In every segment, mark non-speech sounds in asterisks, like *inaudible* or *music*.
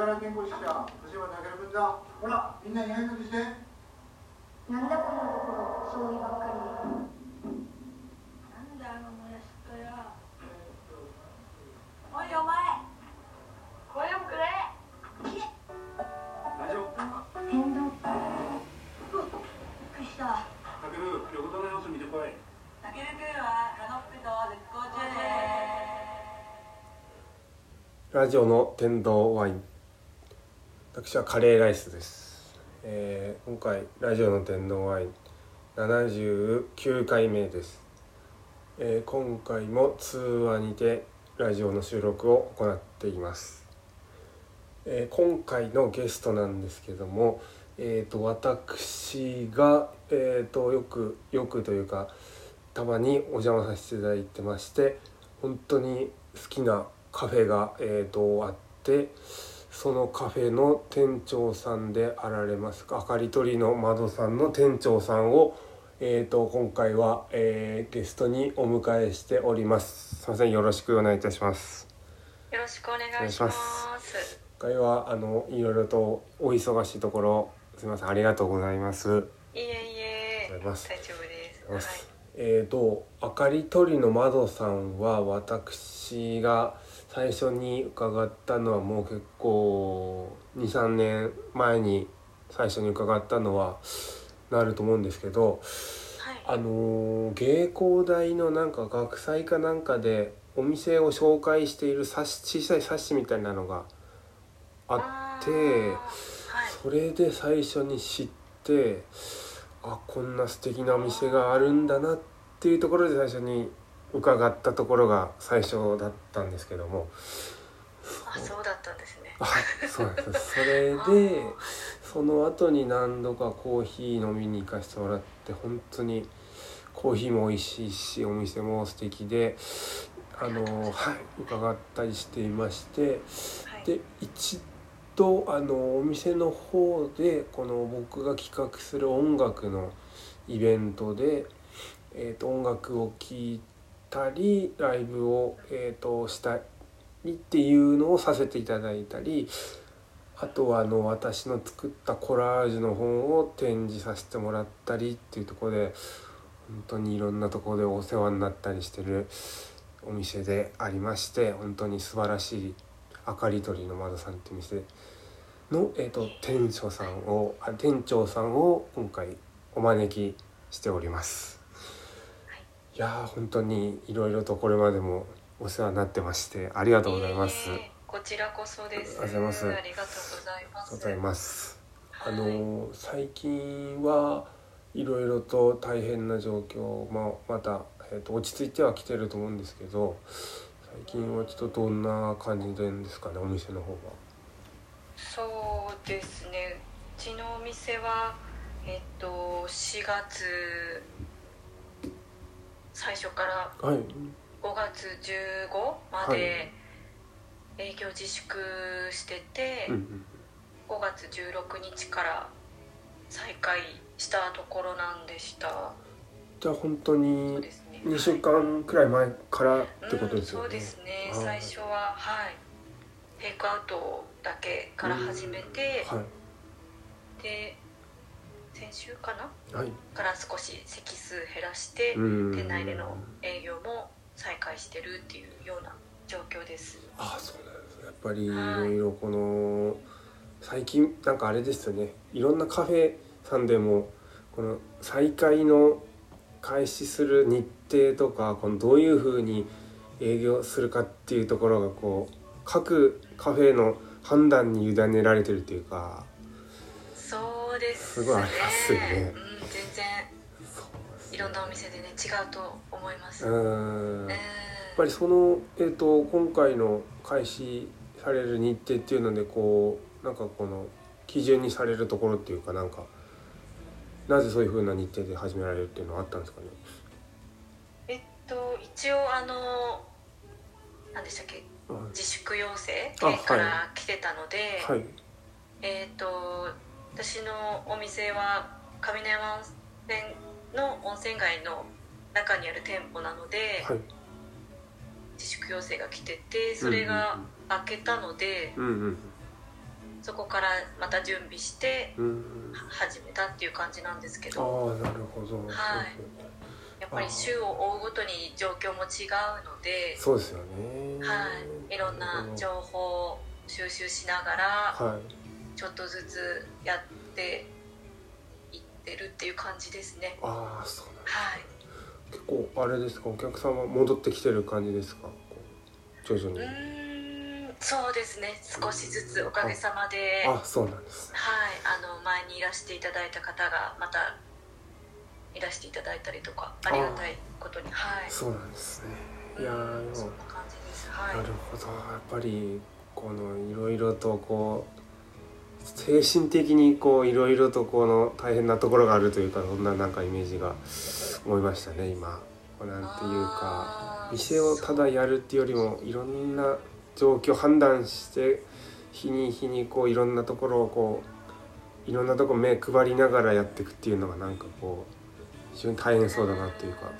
から健康士者藤原健君だほらみんなに挨拶して。なんだこのところ相違ばっかり。なんだあのもやしっとや。おいお前これもくれ。大丈夫。びっくりした。たける横田の様子見てこい。たけるくんはカノッペと絶好調で。すラジオの天童ワイン私はカレーライスです、えー今回ラジオの天童ワイン79回目です、えー今回も通話にてラジオの収録を行っています、えー今回のゲストなんですけどもえー、と私が、えー、とよくよくというかたまにお邪魔させていただいてまして本当に好きなカフェが、えー、とあってそのカフェの店長さんであられます。あかりとりの窓さんの店長さんを、えー、と今回は、えーゲストにお迎えしております。すいません。よろしくお願いいたします。よろしくお願いします。今回はあのいろいろとお忙しいところすみません。ありがとうございます。いえいえ、大丈夫です。ますえー、とあかりとりの窓さんは私が最初に伺ったのはもう結構23年前に最初に伺ったのはなると思うんですけどはい。あのー芸工大のなんか学祭かなんかでお店を紹介している冊子小さい冊子みたいなのがあってはい。それで最初に知ってあこんな素敵なお店があるんだなっていうところで最初に伺ったところが最初だったんですけどもあ、そうだったんですね。はいそうですそれでその後に何度かコーヒー飲みに行かせてもらって本当にコーヒーも美味しいしお店も素敵であのはい伺ったりしていましてはい。で一度あのお店の方でこの僕が企画する音楽のイベントで、えー、と音楽を聴いたりライブを、えー、としたりっていうのをさせていただいたりあとはあの私の作ったコラージュの本を展示させてもらったりっていうところで本当にいろんなところでお世話になったりしてるお店でありまして本当に素晴らしいあかりとりの窓さんっていう店の、えー、と店長さんをあ店長さんを今回お招きしております。はいいやー本当にいろいろとこれまでもお世話になってましてありがとうございます。こちらこそです。ありがとうございますありがとうございます。あのー最近はいろいろと大変な状況、まあ、また、えー、と落ち着いてはきてると思うんですけど最近はちょっとどんな感じでんですかねお店の方そうですね。うちのお店はえっと4月最初からは。はい、5月15まで営業自粛してて、うんうん5月16日から再開したところなんでした。じゃあ本当にですね。2週間くらい前からってことですよね。うん、そうですね。はい。最初ははい。テイクアウトだけから始めて、はで先週かな？いはい。から少し席数減らして、うん。店内での営業も再開してるっていうような状況です。あそうなんですね。やっぱりい。ろいろこの最近なんかあれですよね。いろんなカフェさんでもこの再開の開始する日程とかこのどういうふうに営業するかっていうところがこう各カフェの判断に委ねられてるっていうかです。ごいありますよね。うん、全然。いろんなお店でね違うと思います、やっぱりその、えー、と今回の開始される日程っていうのでこうなんかこの基準にされるところっていうかなんかなぜそういうふうな日程で始められるっていうのはあったんですかね？えっと一応あの何でしたっけ？はい。自粛要請県から来てたので、はい。えっと私のお店は上山温泉の温泉街の中にある店舗なので、はい。自粛要請が来ててそれが明けたので、うんうんそこからまた準備してうん始めたっていう感じなんですけあど。あなるほど、はい。やっぱり週を追うごとに状況も違うので、そうですよね。はい、いろんな情報を収集しながらはいちょっとずつやっていってるっていう感じですね。ああそうなんだはい。結構あれですか？お客さんは戻ってきてる感じですか？徐々うにーんそうですね。少しずつおかげさまで。はいあそうなんですね。あの前にいらしていただいた方がまたいらしていただいたりとかありがたいことに。はい。そうなんですね。いやそんな感じです。はい。なるほど。やっぱりこのいろいろとこう精神的にこういろいろとこの大変なところがあるというかそんななんかイメージが思いましたね今。なんていうか店をただやるっていうよりもいろんな状況判断して日に日にこういろんなところをこういろんなとこ目配りながらやっていくっていうのがなんかこう非常に大変そうだなっていうか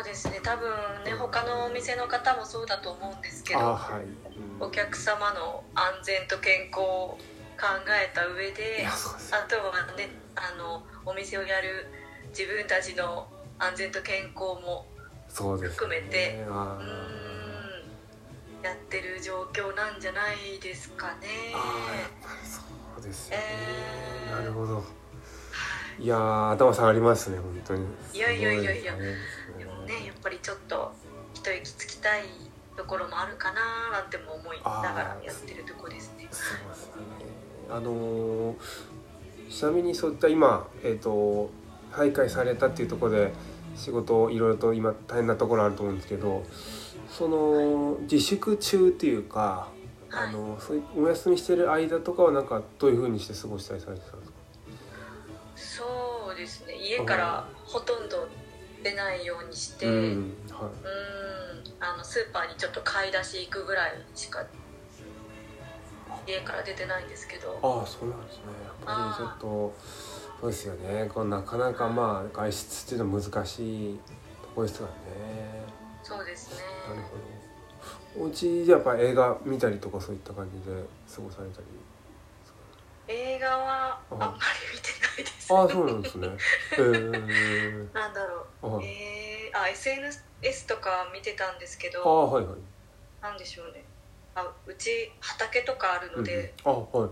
そうですね。多分ね他のお店の方もそうだと思うんですけどあはい、うん。お客様の安全と健康を考えた上いであとはねあのお店をやる自分たちの安全と健康も含めてあうーんやってる状況なんじゃないですかね。そうですよね、えー。なるほど。い。やー頭下がりますね本当に。いやいやいやいやねやっぱりちょっと一息つきたいところもあるかななんても思いながらやってるとこですね。そうですね。あのーちなみにそういった今えっ、と再開されたっていうところで仕事をいろいろと今大変なところあると思うんですけどその自粛中っていうか、はい。あのそうお休みしてる間とかはなんかどういうふうにして過ごしたりされてたんですか？そうですね。家からほとんど出ないようにしてううんんはい。あのスーパーにちょっと買い出し行くぐらいしか家から出てないんですけど。ああそうなんですね。やっぱりちょっとそうですよね。こうなかなかまあ外出っていうのは難しいところですからね。そうですね。なるほど。お家でやっぱ映画見たりとかそういった感じで過ごされたり？映画はあんまり見てないです。ああそうなんですね。へえ *laughs* なんだろう。はい。えー、あ SNS とか見てたんですけあどあはいはい。なんでしょうね。あうち畑とかあるので、うんうん、あはい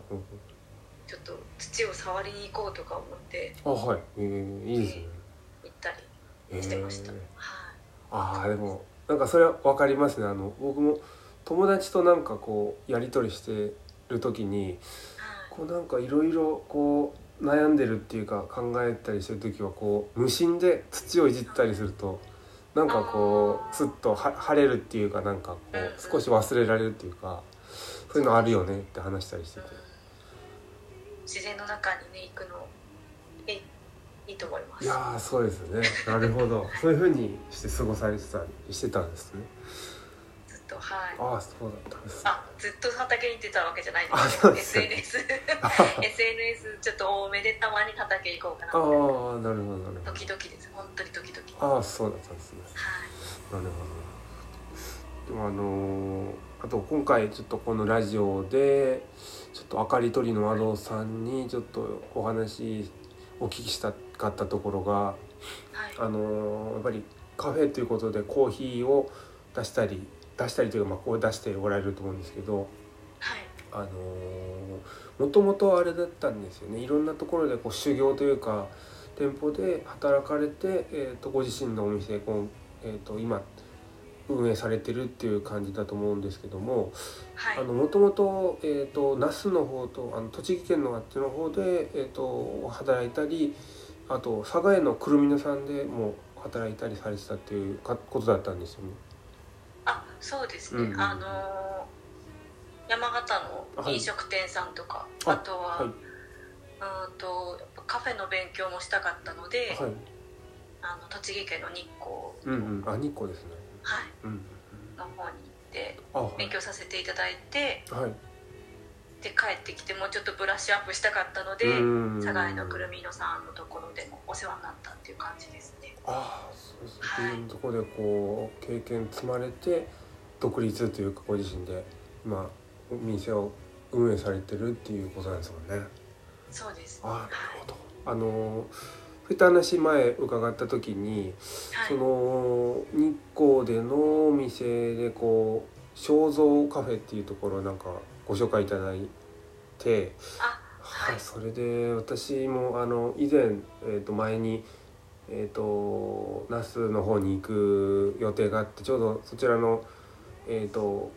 ちょっと土を触りに行こうとか思ってあはい。えー、いいですね。行ったへりえしてました、はい。ああでもなんかそれは分かりますね。あの僕も友達となんかこうやり取りしてる時にはいこうなんかいろいろこう悩んでるっていうか考えたりしてる時はこう無心で土をいじったりするとなんかこうスッとは晴れるっていうかなんかこう少し忘れられるっていうかそういうのあるよねって話したりしてて。自然の中にね行くのいいいいと思います。いやーそうですね。なるほど。そういうふうにして過ごされてたりしてたんですねとはい。ああそうだったんですね。あずっと畑に行ってたわけじゃないんであすけど SNS SNS ちょっと多めでたまに畑行こうかなああなるほどなるほど。時々です。本当に時々ああそうだったんですね。はい。なるほど。でもあのーあと今回ちょっとこのラジオでちょっとあかりとりの和道さんにちょっとお話お聞きしたかったところがはい。あのーやっぱりカフェということでコーヒーを出したり出したりというかまあこう出しておられると思うんですけどはい。あのーもともとあれだったんですよね。いろんなところでこう修行というか店舗で働かれて、えー、とご自身のお店こう、えー、と今運営されてるっていう感じだと思うんですけどもはい。あのもともと,、えー、と那須の方とあの栃木県のあっちの方で、えー、と働いたりあと佐賀へのくるみのさんでも働いたりされてたっていうかことだったんですよね。あそうですね、うんうんあのー山形の飲食店さんとか、ああとは、はい。うーんとカフェの勉強もしたかったので、はい、あの栃木県の日光、うんうん、あ日光ですね。はい、うん、の方に行って勉強させていただいてはい。で帰ってきてもうちょっとブラッシュアップしたかったのでうん佐賀井のくるみのさんのところでもお世話になったっていう感じですね。ああそうですね、はいそういうところでこう経験積まれて独立というかご自身で今お店を運営されてるっていうことなんですもんね。そうですああなるほど。あのそういった話前伺った時に、はいその日光でのお店でこう肖像カフェっていうところなんかご紹介いただいて、あはい、はいそれで私もあの以前、えー、と前に、えー、と那須の方に行く予定があってちょうどそちらのえっ、と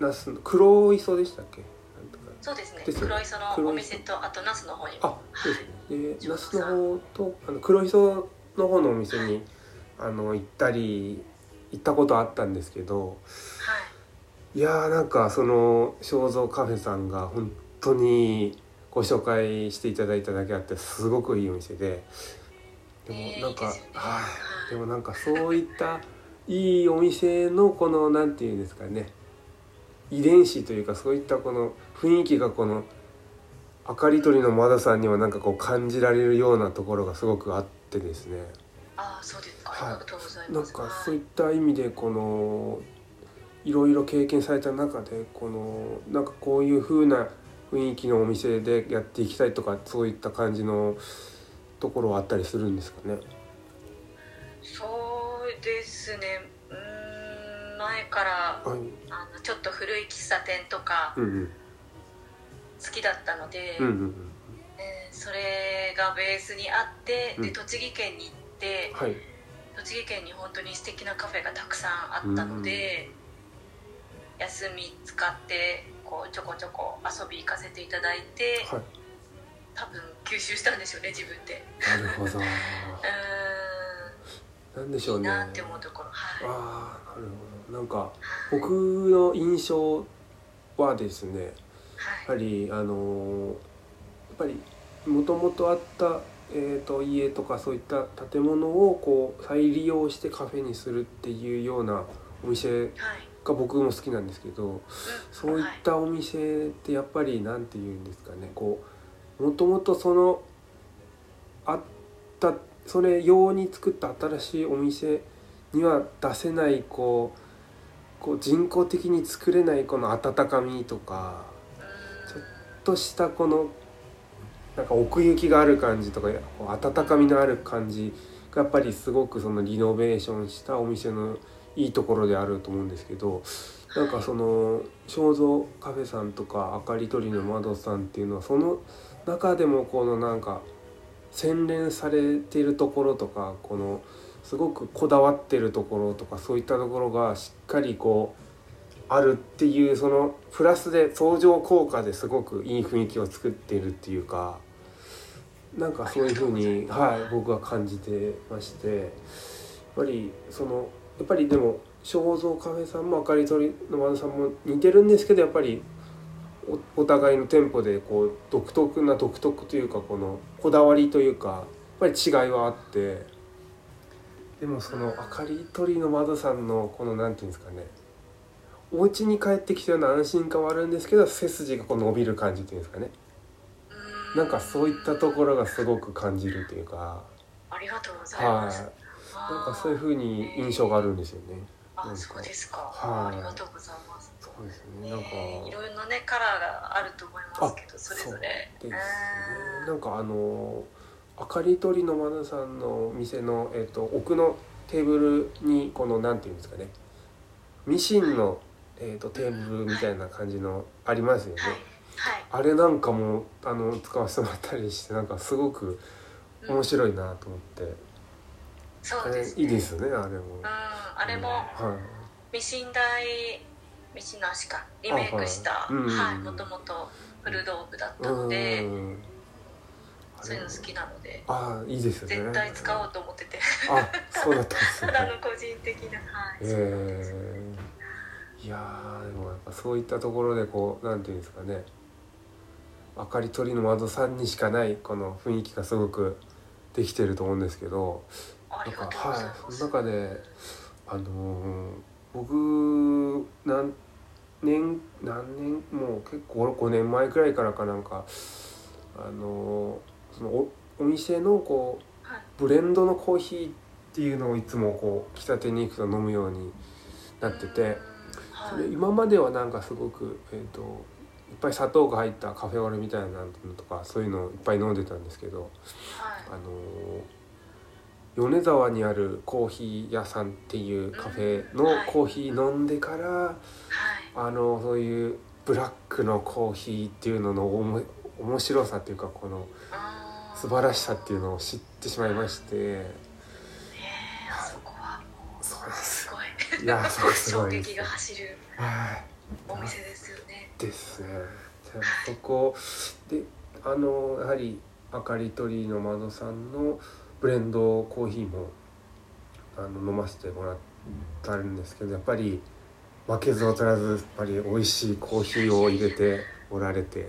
那須の黒磯でしたっけ？なんとか。そうですね。黒磯のお店とあと那須の方に。もあそうですね。でちょうどさ那須の方とあの黒磯の方のお店にあの行ったり行ったことあったんですけどはい。いやーなんかその肖像カフェさんが本当にご紹介していただいただけあってすごくいいお店で。でもえーなんか、いいでね。はい。はい。でもなんかそういったいいお店のこのなんていうんですかね遺伝子というかそういったこの雰囲気がこの明かり取りの窓さんにはなんかこう感じられるようなところがすごくあってですね。あそうですか、はい。ありがとうございなんかそうい。った意味でこのい。ろい。ろ経験された中でこのなんかこうい。う風な雰囲気のお店でやってい。きたい。とかそうい。った感じのところはあったりするんですかね。そうですね。うーん前からはい、あのちょっと古い喫茶店とかうんうん。好きだったので、うんうんうんえーそれがベースにあって、うん。で栃木県に行ってはい。栃木県に本当に素敵なカフェがたくさんあったので、休み使ってこうちょこちょこ遊び行かせていただいて、はい。多分吸収したんでしょうね自分で。なるほど。*laughs* うーなんでしょうんね。いいなって思うところはいああなるほど。なんかはい僕の印象はですね。やはいはりあのーやっぱりもともとあった、えー、と家とかそういった建物をこう再利用してカフェにするっていうようなお店はいが僕も好きなんですけどうんそういったお店ってやっぱり何て言うんですかねこうもともとそのあったそれ用に作った新しいお店には出せないこうこう人工的に作れないこの温かみとか。ちょっとしたこのなんか奥行きがある感じとか温かみのある感じがやっぱりすごくそのリノベーションしたお店のいいところであると思うんですけどなんかその肖像カフェさんとかあかりとりの窓さんっていうのはその中でもこのなんか洗練されているところとかこのすごくこだわってるところとかそういったところがしっかりこうあるっていうそのプラスで相乗効果ですごくいい雰囲気を作っているっていうかなんかそういうふうに、はい、僕は感じてまして。やっぱりそのやっぱりでも肖像カフェさんもあかりとりの窓さんも似てるんですけどやっぱりおお互いの店舗でこう独特な独特というかこのこだわりというかやっぱり違いはあって。でもそのあかりとりの窓さんのこのなんていうんですかねお家に帰ってきたような安心感はあるんですけど背筋がこう伸びる感じっていうんですかね。なんかそういったところがすごく感じるというか。ありがとうございはい。ます、なんかそういう風に印象があるんですよね。あーあそうですか、はい。ありがとうございますそうですねなんか。ねいろいろなねカラーがあると思いますけどそれぞれ。そうですね。うーん。なんかあのあかりとりのまなさんの店の、えっと奥のテーブルにこのなんていうんですかね。ミシンの、えっとテーブルみたいな感じのありますよね、はい。はい。あれなんかもあの使わせてもらったりしてなんかすごく面白いなと思って、あれそうです、ね、いいですよねあれも、うん。あれもはミシン台ミシンの足かリメイクしたもともと古道具だっいたのでうん。そういうの好きなのでああいいですよね。絶対使おうと思ってて。あそうだったんです *laughs* たねだの個人的なはい、えー、いやーでもやっぱそういったところでこうなんていうんですかね。明かり取りの窓さんにしかないこの雰囲気がすごくできてると思うんですけど。なんかはい。その中であのー僕何年何年もう結構5年前くらいからかなんかあのーそのおお店のこうはい。ブレンドのコーヒーっていうのをいつもこう喫茶店に行くと飲むようになっててうん。そはい。れ今まではなんかすごく、えー、とぱい砂糖が入ったカフェオレみたいなのとかそういうのをいっぱい飲んでたんですけどはい。あの米沢にあるコーヒー屋さんっていうカフェのはい。コーヒー飲んでからはいあのそういうブラックのコーヒーっていうののおも面白さっていうかこの素晴らしさっていうのを知ってしまいまして。へえあそこはもうそうなんですすごい。いやそこすご衝いです。撃が走るはい。お店ですよね。ですね。そこであのやはりあかりとりの窓さんのブレンドコーヒーもあの飲ませてもらったんですけどやっぱり負けず劣らずやっぱり美味しいコーヒーを入れておられて。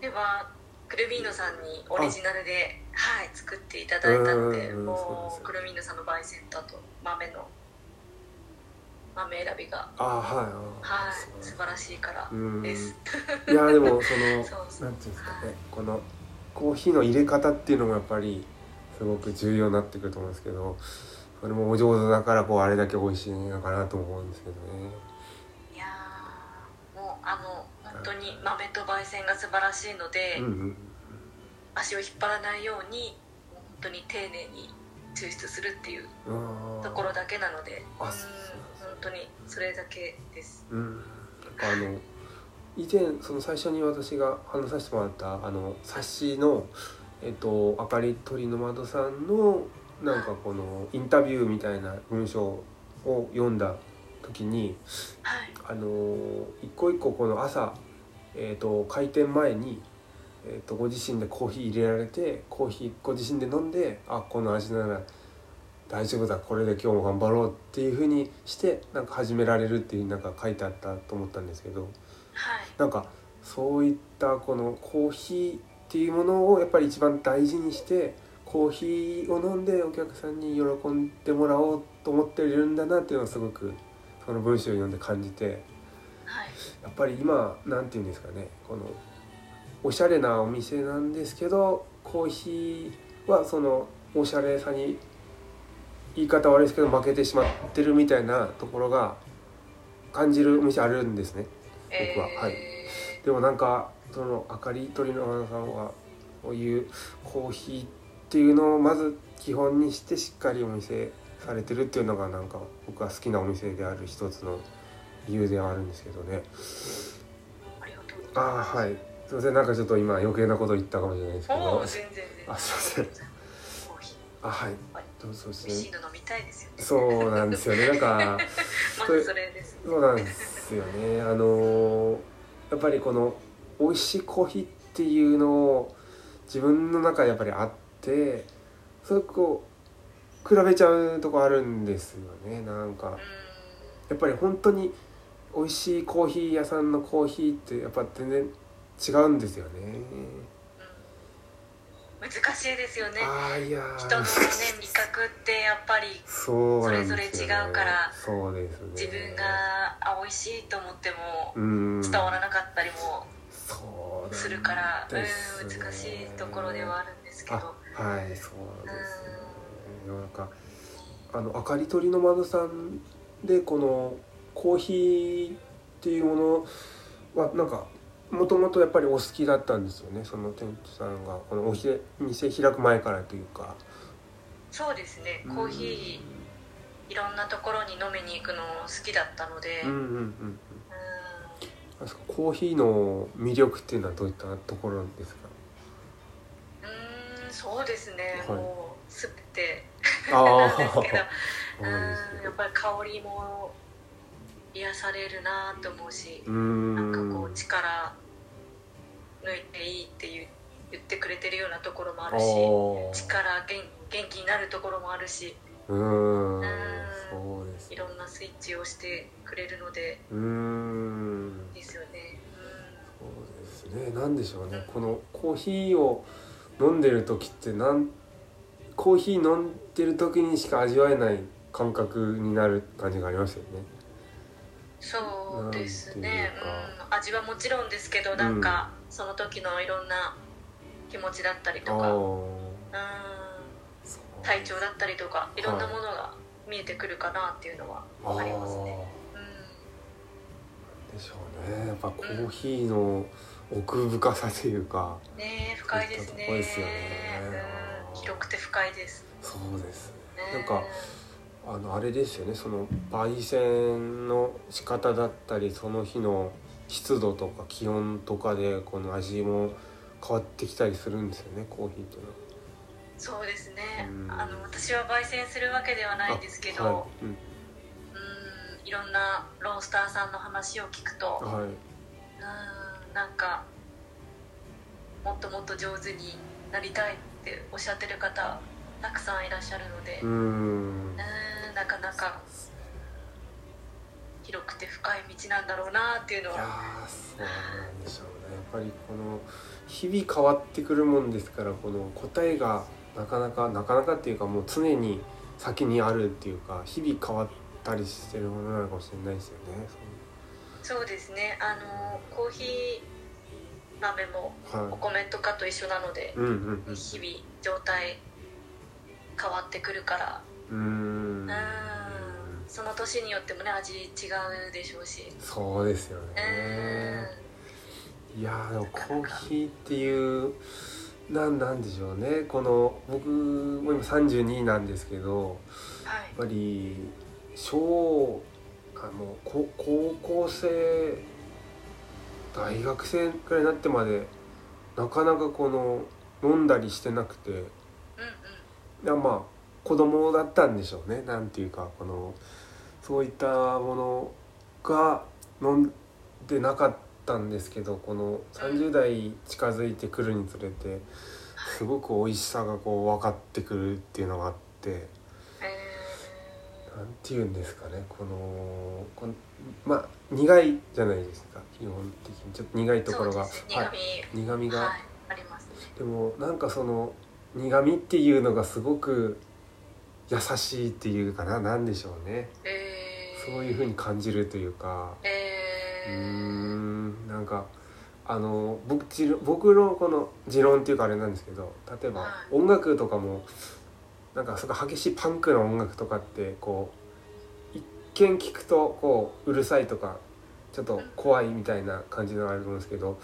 ではクルミーノさんにオリジナルではい作っていただいたのでもうクルミーノさんの焙煎とあと豆の豆選びがああはいあはいー素晴らしいからうん。です。いやでもそのそ *laughs* なんていうんですかはいねこのコーヒーの入れ方っていうのもやっぱりすごく重要になってくると思うんですけどそれもお上手だからこうあれだけ美味しいのかなと思うんですけどね。いやーもうあの本当に豆と焙煎が素晴らしいので、うんうん足を引っ張らないように本当に丁寧に抽出するっていうところだけなのでうんあそう。本当にそれだけです。うん、あの以前その最初に私が話させてもらったあの冊子の「えっと、あかり鳥の窓」さんのなんかこのインタビューみたいな文章を読んだ時にはい。あの一個一個この朝、えっと、開店前に、えっと、ご自身でコーヒー入れられてコーヒーご自身で飲んであこの味なら大丈夫だこれで今日も頑張ろうっていうふうにしてなんか始められるっていうなんか書いてあったと思ったんですけどはい。なんかそういったこのコーヒーっていうものをやっぱり一番大事にしてコーヒーを飲んでお客さんに喜んでもらおうと思ってるんだなっていうのをすごくその文章を読んで感じてはい。やっぱり今なんていうんですかねこのおしゃれなお店なんですけどコーヒーはそのおしゃれさに言い方悪いですけど負けてしまってるみたいなところが感じるお店あるんですね。僕は。はい。えでもなんかそのあかり鳥の花さんはこういうコーヒーっていうのをまず基本にしてしっかりお店されてるっていうのがなんか僕は好きなお店である一つの理由ではあるんですけどね。ーああはい。すいません。なんかちょっと今余計なこと言ったかもしれないですけおど。あすいません。あはい。はい。どうぞですね。そうなんですよ。ねなんか *laughs* そうなんですよね。あのーやっぱりこの美味しいコーヒーっていうのを自分の中でやっぱりあってそれこう比べちゃうとこあるんですよねなんか。うんやっぱり本当に美味しいコーヒー屋さんのコーヒーってやっぱ全然違うんですよね。うん。難しいですよね。ああいやー。人のね味覚ってやっぱりそれぞれ違うからそうですね。自分があ美味しいと思ってもうん。伝わらなかったりもするから、うん難しいところではあるんですけど。あはい。そうですね。なんかあのあかりとりの窓さんでこのコーヒーっていうものはなんかもともとやっぱりお好きだったんですよね？その店主さんが。このおひ店開く前からというか。そうですね。うん。コーヒーいろんなところに飲みに行くの好きだったので、うんうんうんコーヒーの魅力っていうのはどういったところですか？そうですね、はい。もうすべて。あなんですけど。*laughs* そうん。やっぱり香りも癒されるなと思うしなんかこう力抜いていいって言う言ってくれてるようなところもあるし力元元気になるところもあるし。うーん。うん。そうですいろんなスイッチをしてくれるのでうーん。ですよね、そうですね。なんでしょうね。このコーヒーを飲んでる時ってなんコーヒー飲んでる時にしか味わえない感覚になる感じがありますよね。そうですね。うん、味はもちろんですけどなんか、その時のいろんな気持ちだったりとあか、うん、体調だったりとかいろんなものが見えてくるかなっていうのはありますね、あー。ででしょうね。やっぱコーヒーの奥深さというかねえ深いですね。ですよね。うん。広くて深いです。そうです。ねねなんかあのあれですよね。その焙煎の仕方だったりその日の湿度とか気温とかでこの味も変わってきたりするんですよねコーヒーっていうのは。そうですね。うん。あの私は焙煎するわけではないんですけど、あはい。うん。うん。いろんなロースターさんの話を聞くとはい。うんなんかもっともっと上手になりたいっておっしゃってる方たくさんいらっしゃるので、うん。んなかなか広くて深い道なんだろうなっていうのいやそうなんでしょうね。やっぱりこの日々変わってくるもんですからこの答えがなかなかなかなかっていうかもう常に先にあるっていうか日々変わったりしてるものなのかもしれないですよね。そうですね。あのコーヒー豆もはい。お米とかと一緒なのでうんうんうん。日々状態変わってくるから。うーん。うん。その年によってもね味違うでしょうし。そうですようん。ね。いやーでもコーヒーっていうなんなんでしょうね。この僕も今32なんですけどはい。やっぱり小あのこ高校生大学生くらいになってまでなかなかこの飲んだりしてなくてうんうんまあ子供だったんでしょうねなんていうかこのそういったものが飲んでなかったんですけどこの30代近づいてくるにつれてすごく美味しさがこう分かってくるっていうのがあって。えなんて言うんですかねこのこのまあ苦いじゃないですか基本的に。ちょっと苦いーところが、そうですね苦みが、はいあります。ねでもなんかその苦味っていうのがすごく優しいっていうかななんでしょうね。えー、そういう風に感じるというか。うえー。ー、んなんかあの僕僕のこの持論っていうかあれなんですけど例えばはい。音楽とかもなんかすごい激しいパンクの音楽とかってこう一見聞くとこううるさいとかちょっと怖いみたいな感じのあると思うんですけど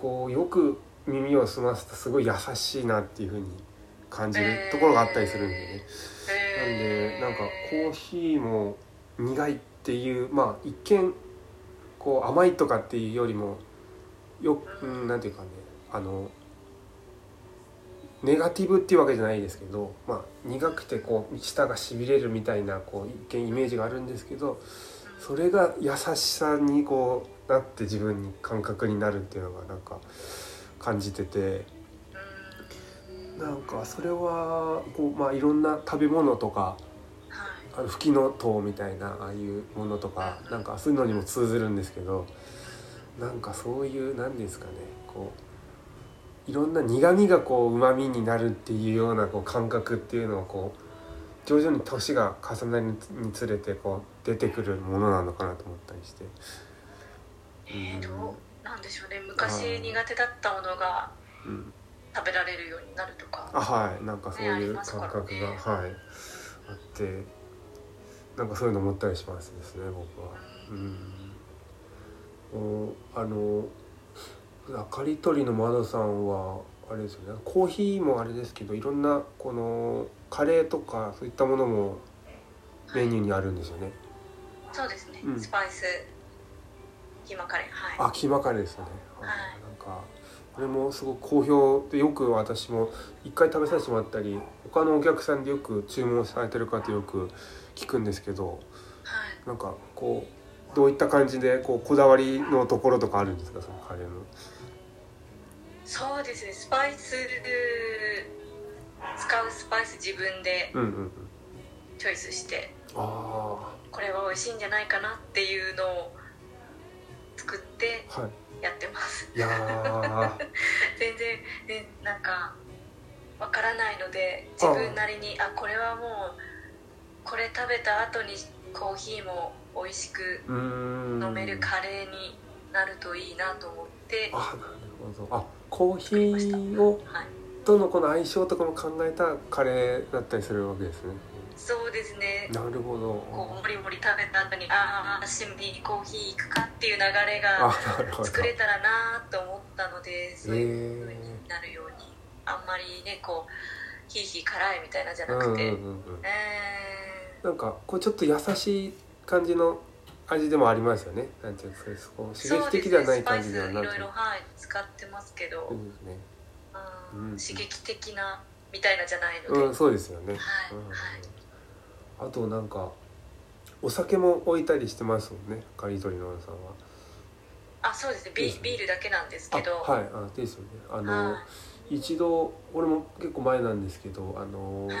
こうよく耳を澄ますとすごい優しいなっていう風に感じるところがあったりするんでね。なんでなんかコーヒーも苦いっていうまあ一見こう甘いとかっていうよりもようんなんていうかねあのネガティブっていうわけじゃないですけど、まあ、苦くてこう舌がしびれるみたいなこう一見イメージがあるんですけどそれが優しさにこうなって自分に感覚になるっていうのがなんか感じててなんかそれはこう、まあ、いろんな食べ物とかはい。あの吹きの塔みたいなああいうものとかなんかそういうのにも通ずるんですけどなんかそういう何ですかねこういろんな苦みがこう旨味になるっていうようなこう感覚っていうのをこう徐々に年が重なるにつれてこう出てくるものなのかなと思ったりして。えー、どうなんでしょうね。昔苦手だったものが食べられるようになるとか。あはい。なんかそういう感覚が、ねはい。あってなんかそういうの思ったりしますですね僕は。うん、おあのあかりとりの窓さんはあれですよね。コーヒーもあれですけどいろんなこのカレーとかそういったものもメニューにあるんですよね。そうですね、うん。スパイス。キーマカレー。はい。あキーマカレーですよね。はい。なんかこれもすごく好評でよく私も一回食べさせてもらったり他のお客さんでよく注文されてる方よく聞くんですけどはい。なんかこうどういった感じでこうこだわりのところとかあるんですか？そのカレーの。そうですねスパイス使うスパイス自分でうんうんうん。チョイスしてあこれは美味しいんじゃないかなっていうのを作って。やってますいやー *laughs* 全然ねなんかわからないので自分なりにあこれはもうこれ食べた後にコーヒーも美味しく。飲めるカレーになるといいなと思って、あなるほど。あコーヒーをはい、とのこの相性とかも考えたカレーだったりするわけですね。そうですね。なるほど。こうもりもり食べた後にああ趣味にコーヒー行くかっていう流れあが作れたらなと思ったのでそうへいう風になるようにあんまりねこうヒーヒー辛いみたいなじゃうんうんなくて、うんうん。えなんかこうちょっと優しい感じの味でもありますよね。なんていうかね。こ刺激的ではない感じではなく。そうですねいろいろはい使ってますけど、ねうんうん刺激的なみたいなじゃないので、うんそうですよね、はいうんはいあとなんかお酒も置いたりしてますもんねカリトリのさんはあそうですねビねビールだけなんですけどはいあですよねあの、は一度俺も結構前なんですけどあの、はい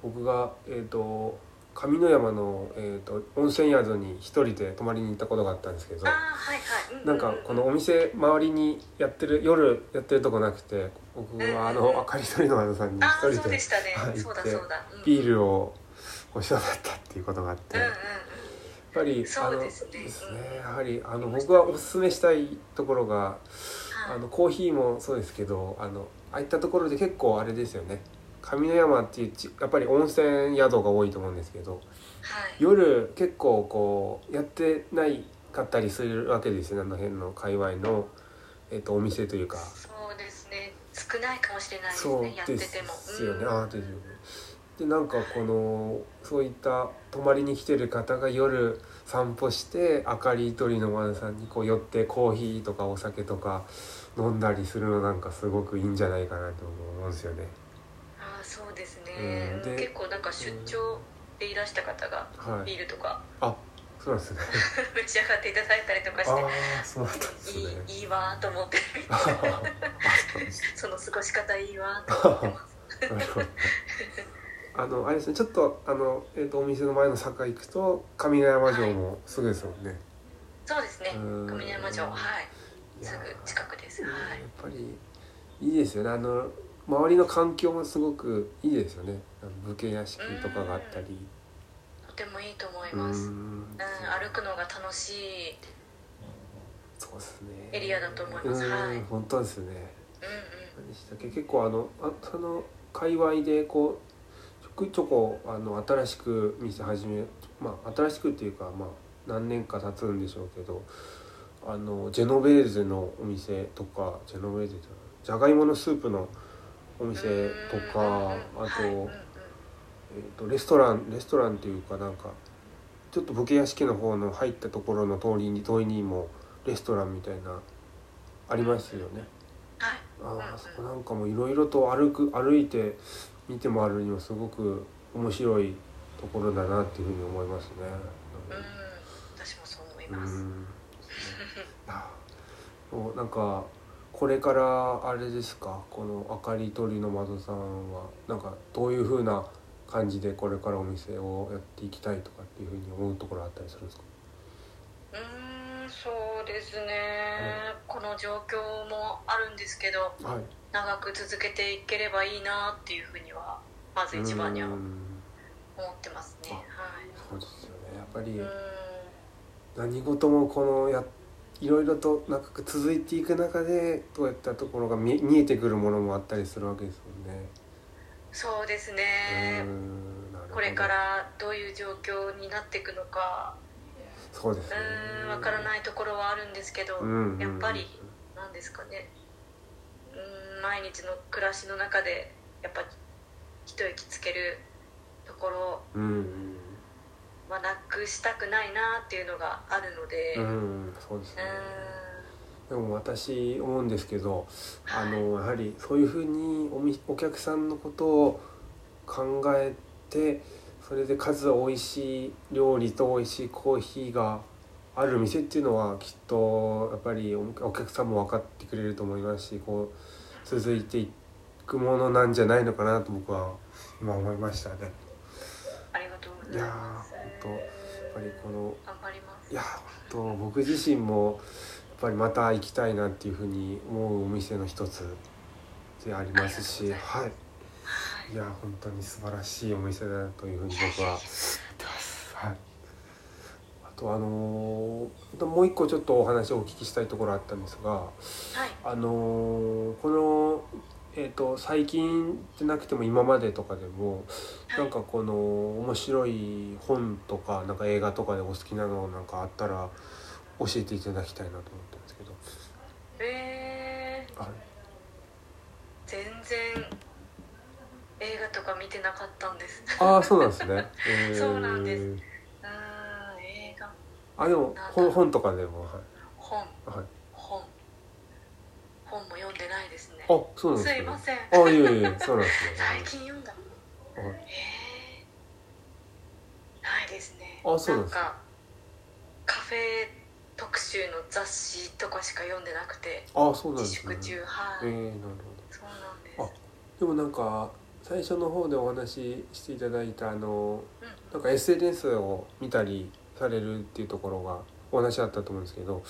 僕がえっ、と上山の、えー、と温泉宿に一人で泊まりに行ったことがあったんですけどあーはいはい、うなんかこのお店周りにやってる夜やってるとこなくて僕はあうんうんうん。のあかりとりの和田さんに一人で行ってビールをご一緒だったっていうことがあって、うんうんやっぱりあのですね。やはりあの僕はおすすめしたいところがはい。あのコーヒーもそうですけどあのああいったところで結構あれですよね上山っていうちやっぱり温泉宿が多いと思うんですけどはい。夜結構こうやってないかったりするわけですよねあの辺の界隈の、えっとお店というか。そうですね。少ないかもしれないですねやってでても。すよね、うん。ああですよね。でなんかこのそういった泊まりに来てる方が夜散歩して明かり取りの和田さんにこう寄ってコーヒーとかお酒とか飲んだりするのなんかすごくいいんじゃないかなと思うんですよね。ね、うんで結構なんか出張でいらした方がはい。ビールとかあ、そうなんですね。*laughs* 召し上がっていただいたりとかしあてあ、そうだったんですね。いいいいわーと思ってその過ごし方いいわーと思ってます。あのあれですね、ちょっとあのえっ、とお店の前の坂行くと上山城もすぐですもんね。そうですねうん上山城はいいやーすぐ近くですやはいっぱりいいですよね。あの周りの環境もすごくいいですよね。武家屋敷とかがあったり。とてもいいと思いうん。ますうん歩くのが楽しいそうですね。エリアだと思いますうんはい本当ですね。うんうん何でしたっけ？結構あのあその界隈でこうちょくちょこあの新しく店始めまあ新しくっていうかまあ何年か経つんでしょうけどあのジェノベーゼのお店とかジェノベーゼじゃがいものスープのお店とかうん。うんうんあと,、えー、とレストランレストランっていうかなんかちょっと武家屋敷の方の入ったところの通りに通りにもレストランみたいなありますよね。はい。あうんうんあそこなんかもいろいろと歩く歩いて見て回るにはすごく面白いところだなっていうふうに思いますね。うん。私もそう思いうん。ま *laughs* すあもうなんかこれからあれですか？この「あかりとりの窓さんはなんかどういうふうな感じでこれからお店をやっていきたいとかっていうふうに思うところあったりするんですか？うーんそうですね。この状況もあるんですけどはい。長く続けていければいいなっていうふうにはまず一番には思うんってますね。はい。そうですよね。やっぱり、何事もこのやいろいろと長く続いていく中でどうやったところが見見えてくるものもあったりするわけですもんね。そうですうねこれからどういう状況になっていくのか。そうですね。うーんわからないところはあるんですけど、うんうんやっぱりなんですかね。うーん毎日の暮らしの中でやっぱ一息つけるところ。うんはなくしたくないなっていうのがあるのでうん、そうですね。でも私思うんですけど、あのやはりそういうふうにおみお客さんのことを考えてそれで数美味しい料理と美味しいコーヒーがある店っていうのはきっとやっぱりおお客さんも分かってくれると思いますしこう続いていくものなんじゃないのかなと僕は今思いましたね。ありがとうございます本当やっぱりこの頑張ります。いや本当僕自身もやっぱりまた行きたいなっていうふうに思うお店の一つでありますしはい。い。や本当に素晴らしいお店だなというふうに僕は思ってます。はい。あとあのーもう一個ちょっとお話をお聞きしたいところあったんですが、はい。あのーこのえー、と最近じゃなくても今までとかでもはい。なんかこの面白い本とかなんか映画とかでお好きなのなんかあったら教えていただきたいなと思ったんですけど、えー、はい、全然映画とか見てなかったんです。ああそうなんですね、*laughs* えー。そうなんです。うーん映画。あでも本本とかでもはい。本。はい。本。本も読んでないです。ねあそうなんですすねいません。あいえいえそうなんですね *laughs* 最近読んだはい。えー、ないですね。あそうなんです。かかカフェ特集の雑誌とかしか読んでなくてあそうなんで自すね。粛中。はい、えー、なるほど。そうなんです。あでもなんか最初の方でお話ししていただいたあのうん。なんか SNS を見たりされるっていうところがお話あったと思うんですけどはい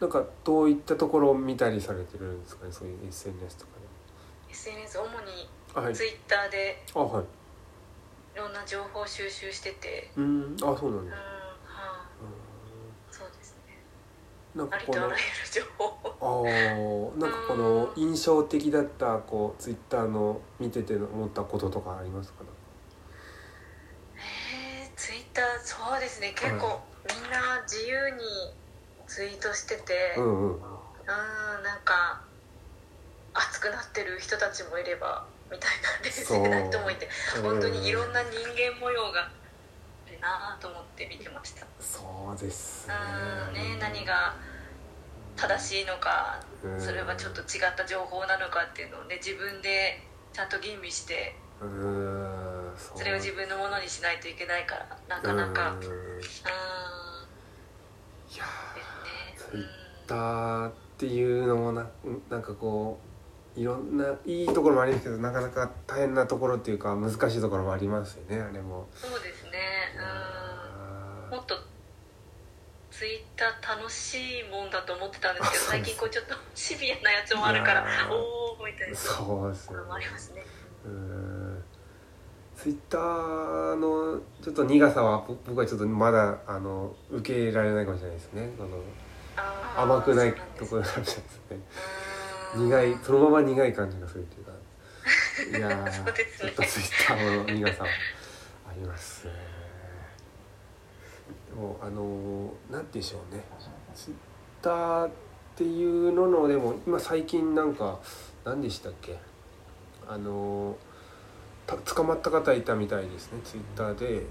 なんかどういったところを見たりされてるんですかね？そういう SNS とか SNS 主にではい。ツイッターであはい。いろんな情報収集してて。うん。あそうなんうんだはい。うそうですね。んなんあかこのりとあらゆる情報。あー。なんかこの印象的だったこうツイッターの見てて思ったこととかありますか？ねえー、ツイッターそうですね。結構みんな自由にツイートしててううん。んうんなんか熱くなってる人たちもいればみたいな冷静な人もいて本当にいろんな人間模様があるなと思って見てました。そうですね。うんね何が正しいのかうんそれはちょっと違った情報なのかっていうのをね自分でちゃんと吟味してうん。そそれを自分のものにしないといけないからなかなか。うん。うんいやですねツイッターっていうのもななんかこういろんないいところもありますけどなかなか大変なところっていうか難しいところもありますよねあれも。うんそうですね。うん。あもっとツイッター楽しいもんだと思ってたんですけど最近こうちょっとシビアなやつもあるからおおみたいーな。そうですね。ありますね。うん。ツイッターのちょっと苦さはぼ僕はちょっとまだあの受け入れられないかもしれないですね。あー甘くないところがあるんですねうん苦いそのまま苦い感じがするっていうか。いやーね。ちょっとツイッターの苦さはありますね。でもあのなんでしょうね。ツイッターっていうののでも今最近なんか何でしたっけ。あのた捕まった方いたみたいですねツイッターで。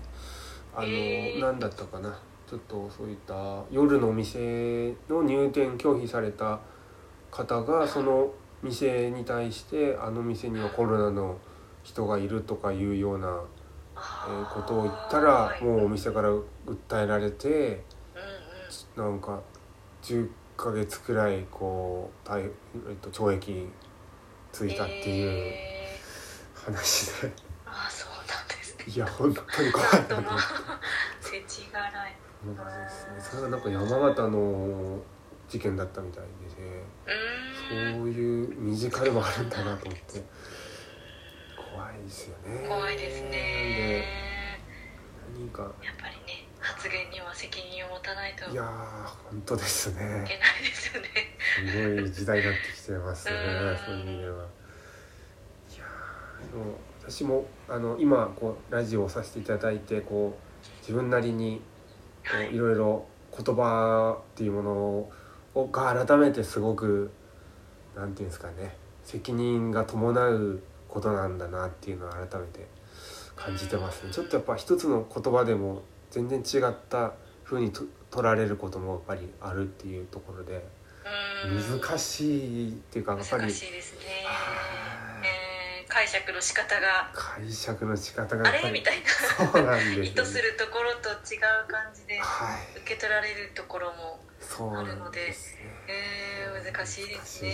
あの、えー。何だったかなちょっとそういった夜のお店の入店拒否された方がその店に対してあの店にはコロナの人がいるとかいうような、えーことを言ったらもうお店から訴えられてなんか10ヶ月くらいこう逮、えっと、懲役ついたっていうえ話で、ー、ああそうなんですね。いや本当に怖いなと思って世知辛い。そうですねそれがなん。か山形の事件だったみたいで、うーん。そういう身近でもあるん。だなと思って怖いですよね。怖いですねで何かやっぱりね発言には責任を持たないといけいやー本当ですね。ないですよね。すごい時代になってきてますねうん。そういう意味では。いやも私もあの今こうラジオをさせていただいてこう自分なりにいろいろ言葉っていうものをが改めてすごくなんていうんですかね責任が伴うことなんだなっていうのを改めて感じてますね。ちょっとやっぱ一つの言葉でも全然違った風にと取られることもやっぱりあるっていうところで難しいっていうかやっぱり難しいですね解釈の仕方が。解釈の仕方が。あれ？みたいそうなんなです意図するところと違う感じではい。受け取られるところもそうなんですね。えー難しいですね。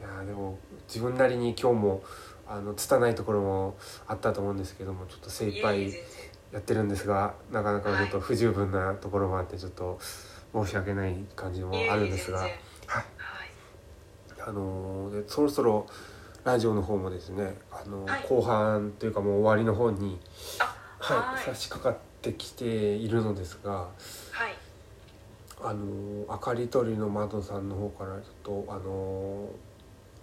いやーでも自分なりに今日もあの拙いところもあったと思うんですけどもちょっと精一杯やってるんですがなかなかちょっと不十分なところもあってちょっと申し訳ない感じもあるんですが。はい。はい。あのそろそろラジオの方もですね、あのーはい。後半というかもう終わりの方に、あはいはい。差し掛かってきているのですが、はい。あのーあかりとりの窓さんの方からちょっとあの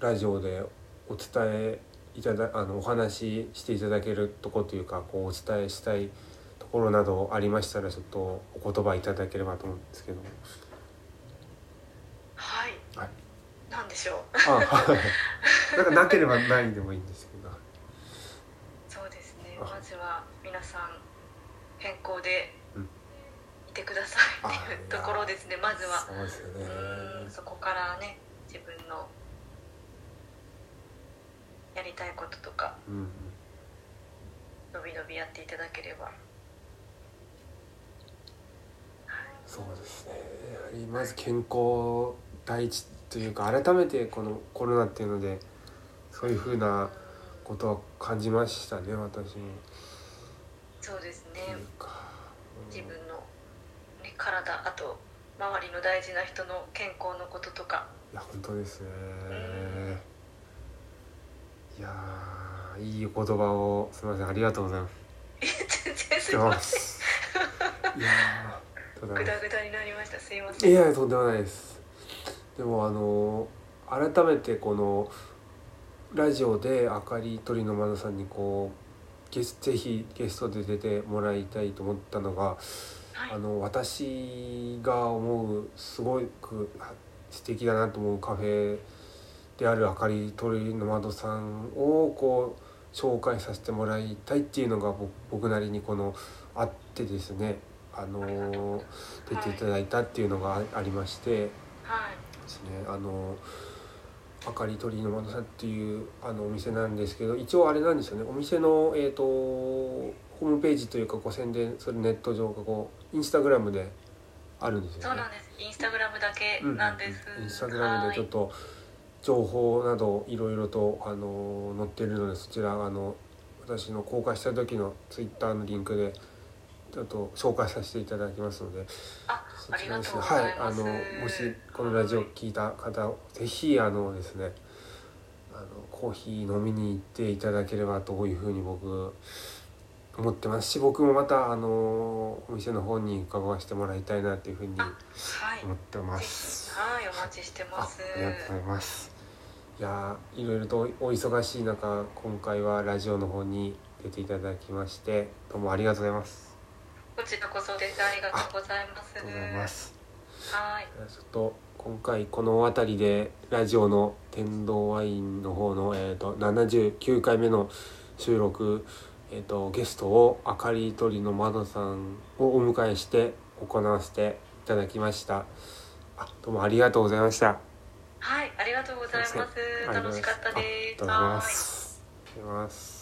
ーラジオでお伝えいただあのお話ししていただけるとこというかこうお伝えしたいところなどありましたらちょっとお言葉いただければと思うんですけどはい、はいなんでしょう。なん *laughs* かなければないでもいいんですけど。そうですね。あ。まずは皆さん健康でうん。いてくださいっていうところですねまずは。そうですよね。うん。そこからね自分のやりたいこととかうんうん。のびのびやっていただければ。はい。そうですね。やはりまず健康第一というか改めてこのコロナっていうのでそういうふうなことは感じましたね私も。そうですねうん自分の、ね、体あと周りの大事な人の健康のこととかいや本当ですね。いやーいいお言葉をすみませんありがとうございます。全然すいませんす。いやグダグダになりましたすいませんいやとんでもないです。でもあの改めてこのラジオであかり鳥の窓さんにこうゲスぜひゲストで出てもらいたいと思ったのが、はい。あの私が思うすごく素敵だなと思うカフェであるあかり鳥の窓さんをこう紹介させてもらいたいっていうのが僕僕なりにこのあってですねあの出ていただいたっていうのがあありまして。はいですね。あのあかり鳥の窓さんっていうあのお店なんですけど一応あれなんですよね。お店のえっ、とホームページというかこう宣伝するネット上がこうインスタグラムであるんですよね。そうなんです。インスタグラムだけなんです、インスタグラムでちょっと情報などいろいろとあの載ってるのでそちらあの私の公開した時のツイッターのリンクでちょっと紹介させていただきますのであそありがとうごはいあのもしこのラジオ聞いた方ぜひあのですねあのコーヒー飲みに行っていただければというふうに僕思ってますし僕もまたあのお店の方に伺わせてもらいたいなっていうふうに思ってます。はいお待ちしてあますありがとうございます。いやーいろいろとお忙しい中今回はラジオの方に出ていただきましてどうもありがとうございます。こちらこそですありがとうございますありがとうございます。はいちょっと今回この辺りでラジオの天童ワインの方の、えー、と79回目の収録、えー、とゲストをあかり鳥の窓さんをお迎えして行わせていただきました。あどうもありがとうございました。はいありがとうございます楽しかったです。ありがとうございます。